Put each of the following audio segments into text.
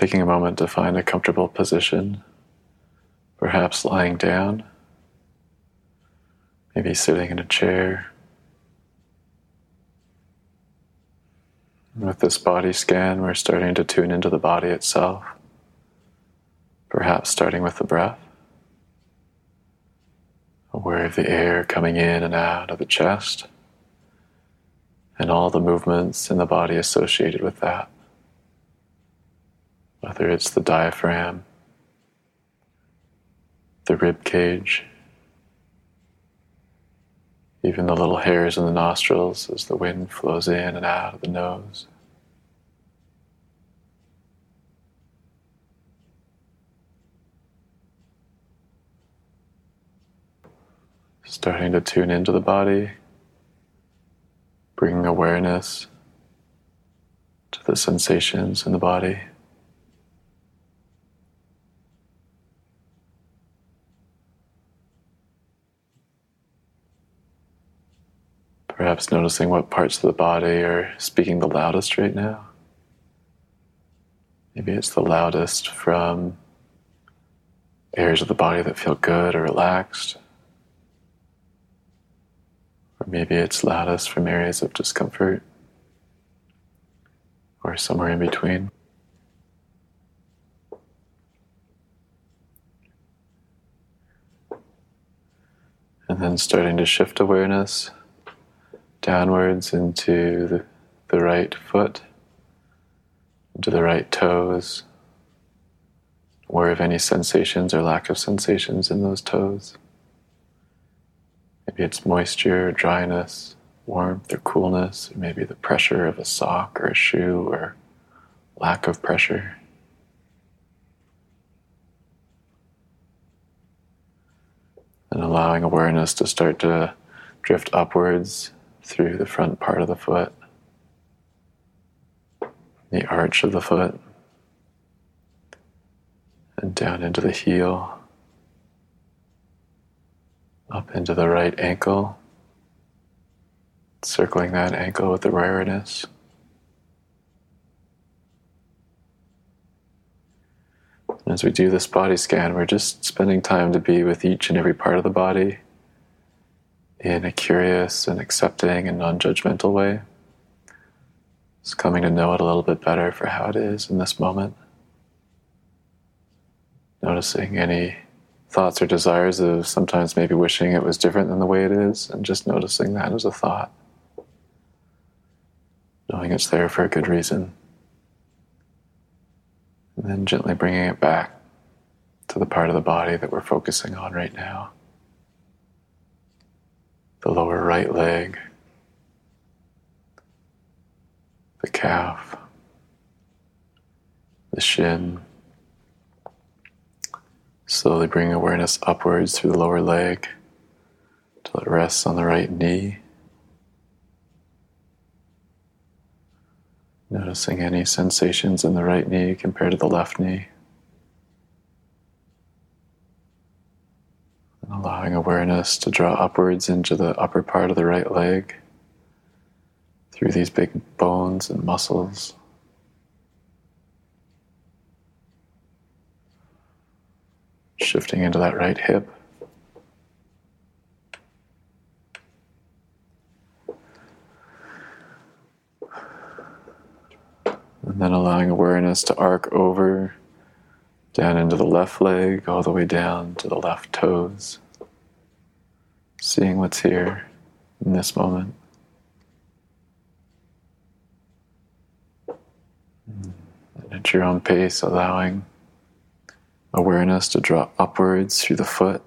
Taking a moment to find a comfortable position, perhaps lying down, maybe sitting in a chair. With this body scan, we're starting to tune into the body itself, perhaps starting with the breath, aware of the air coming in and out of the chest, and all the movements in the body associated with that, whether it's the diaphragm, the rib cage, even the little hairs in the nostrils as the wind flows in and out of the nose. Starting to tune into the body, bringing awareness to the sensations in the body. Perhaps noticing what parts of the body are speaking the loudest right now. Maybe it's the loudest from areas of the body that feel good or relaxed. Or maybe it's loudest from areas of discomfort or somewhere in between. And then starting to shift awareness downwards into the, right foot, into the right toes, aware of any sensations or lack of sensations in those toes. Maybe it's moisture, dryness, warmth, or coolness, or maybe the pressure of a sock or a shoe, or lack of pressure. And allowing awareness to start to drift upwards through the front part of the foot, the arch of the foot, and down into the heel, up into the right ankle, circling that ankle with the awareness. As we do this body scan, we're just spending time to be with each and every part of the body in a curious and accepting and non judgmental way. Just coming to know it a little bit better for how it is in this moment. Noticing any thoughts or desires of sometimes maybe wishing it was different than the way it is, and just noticing that as a thought. Knowing it's there for a good reason. And then gently bringing it back to the part of the body that we're focusing on right now the lower right leg, the calf, the shin. Slowly bring awareness upwards through the lower leg till it rests on the right knee. Noticing any sensations in the right knee compared to the left knee. allowing awareness to draw upwards into the upper part of the right leg through these big bones and muscles. Shifting into that right hip. And then allowing awareness to arc over down into the left leg, all the way down to the left toes. Seeing what's here in this moment. And at your own pace, allowing awareness to drop upwards through the foot,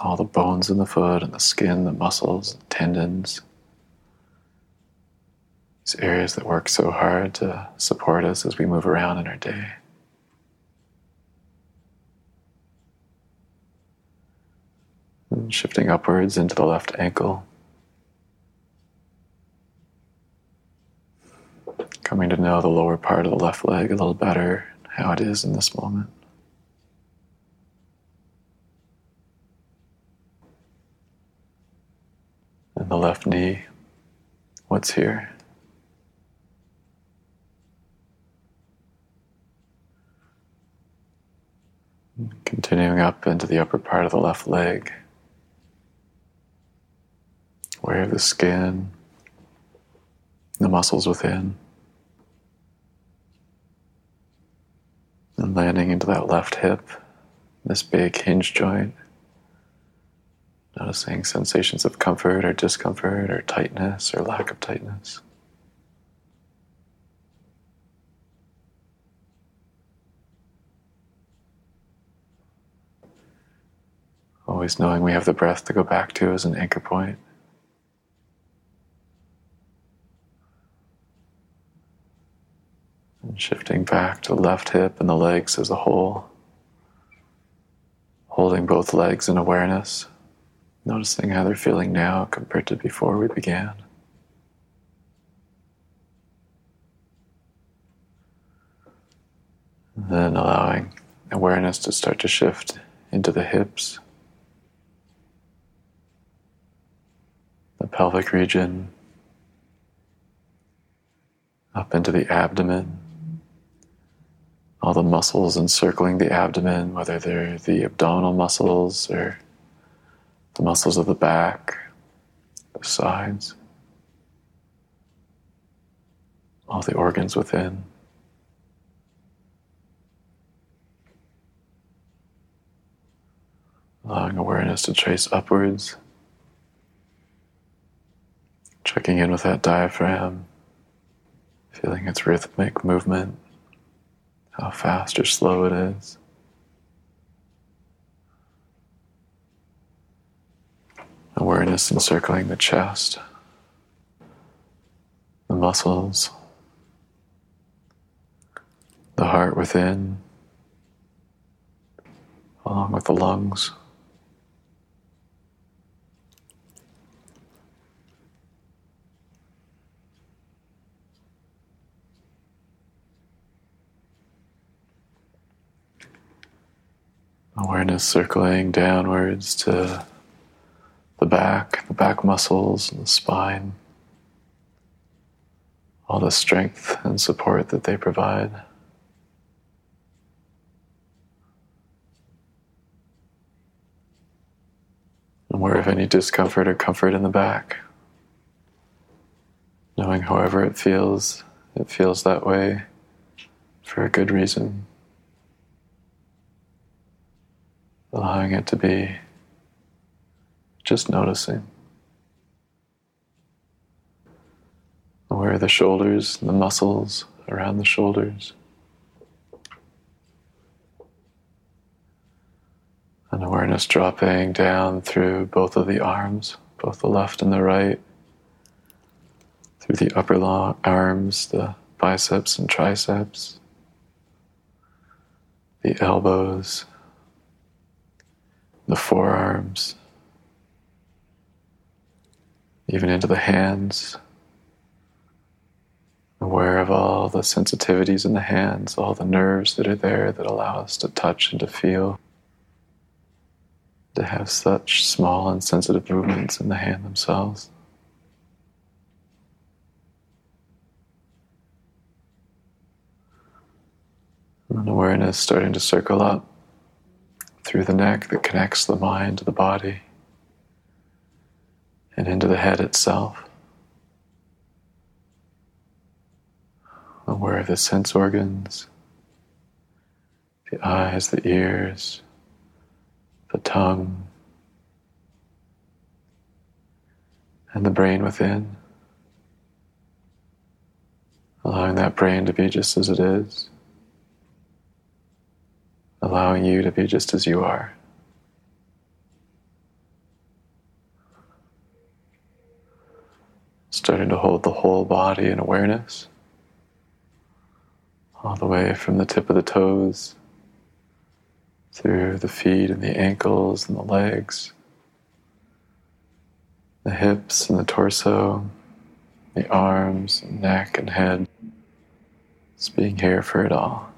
all the bones in the foot and the skin, the muscles, the tendons. These areas that work so hard to support us as we move around in our day. And shifting upwards into the left ankle. Coming to know the lower part of the left leg a little better, how it is in this moment. And the left knee, what's here? Continuing up into the upper part of the left leg, aware of the skin, the muscles within, and landing into that left hip, this big hinge joint. Noticing sensations of comfort or discomfort or tightness or lack of tightness. Always knowing we have the breath to go back to as an anchor point. And shifting back to the left hip and the legs as a whole. Holding both legs in awareness, noticing how they're feeling now compared to before we began. And then allowing awareness to start to shift into the hips. the pelvic region, up into the abdomen, all the muscles encircling the abdomen, whether they're the abdominal muscles or the muscles of the back, the sides, all the organs within. Allowing awareness to trace upwards. Checking in with that diaphragm, feeling its rhythmic movement, how fast or slow it is. Awareness encircling the chest, the muscles, the heart within, along with the lungs. Awareness circling downwards to the back, the back muscles, and the spine. All the strength and support that they provide. And aware of any discomfort or comfort in the back. Knowing however it feels, it feels that way for a good reason. Allowing it to be just noticing. Aware of the shoulders and the muscles around the shoulders. And awareness dropping down through both of the arms, both the left and the right, through the upper long arms, the biceps and triceps, the elbows, the forearms, even into the hands. Aware of all the sensitivities in the hands, all the nerves that are there that allow us to touch and to feel, to have such small and sensitive movements in the hand themselves. And awareness starting to circle up through the neck that connects the mind to the body and into the head itself. Aware of the sense organs, the eyes, the ears, the tongue, and the brain within. Allowing that brain to be just as it is allowing you to be just as you are. Starting to hold the whole body in awareness, all the way from the tip of the toes through the feet and the ankles and the legs, the hips and the torso, the arms, and neck, and head. Just being here for it all.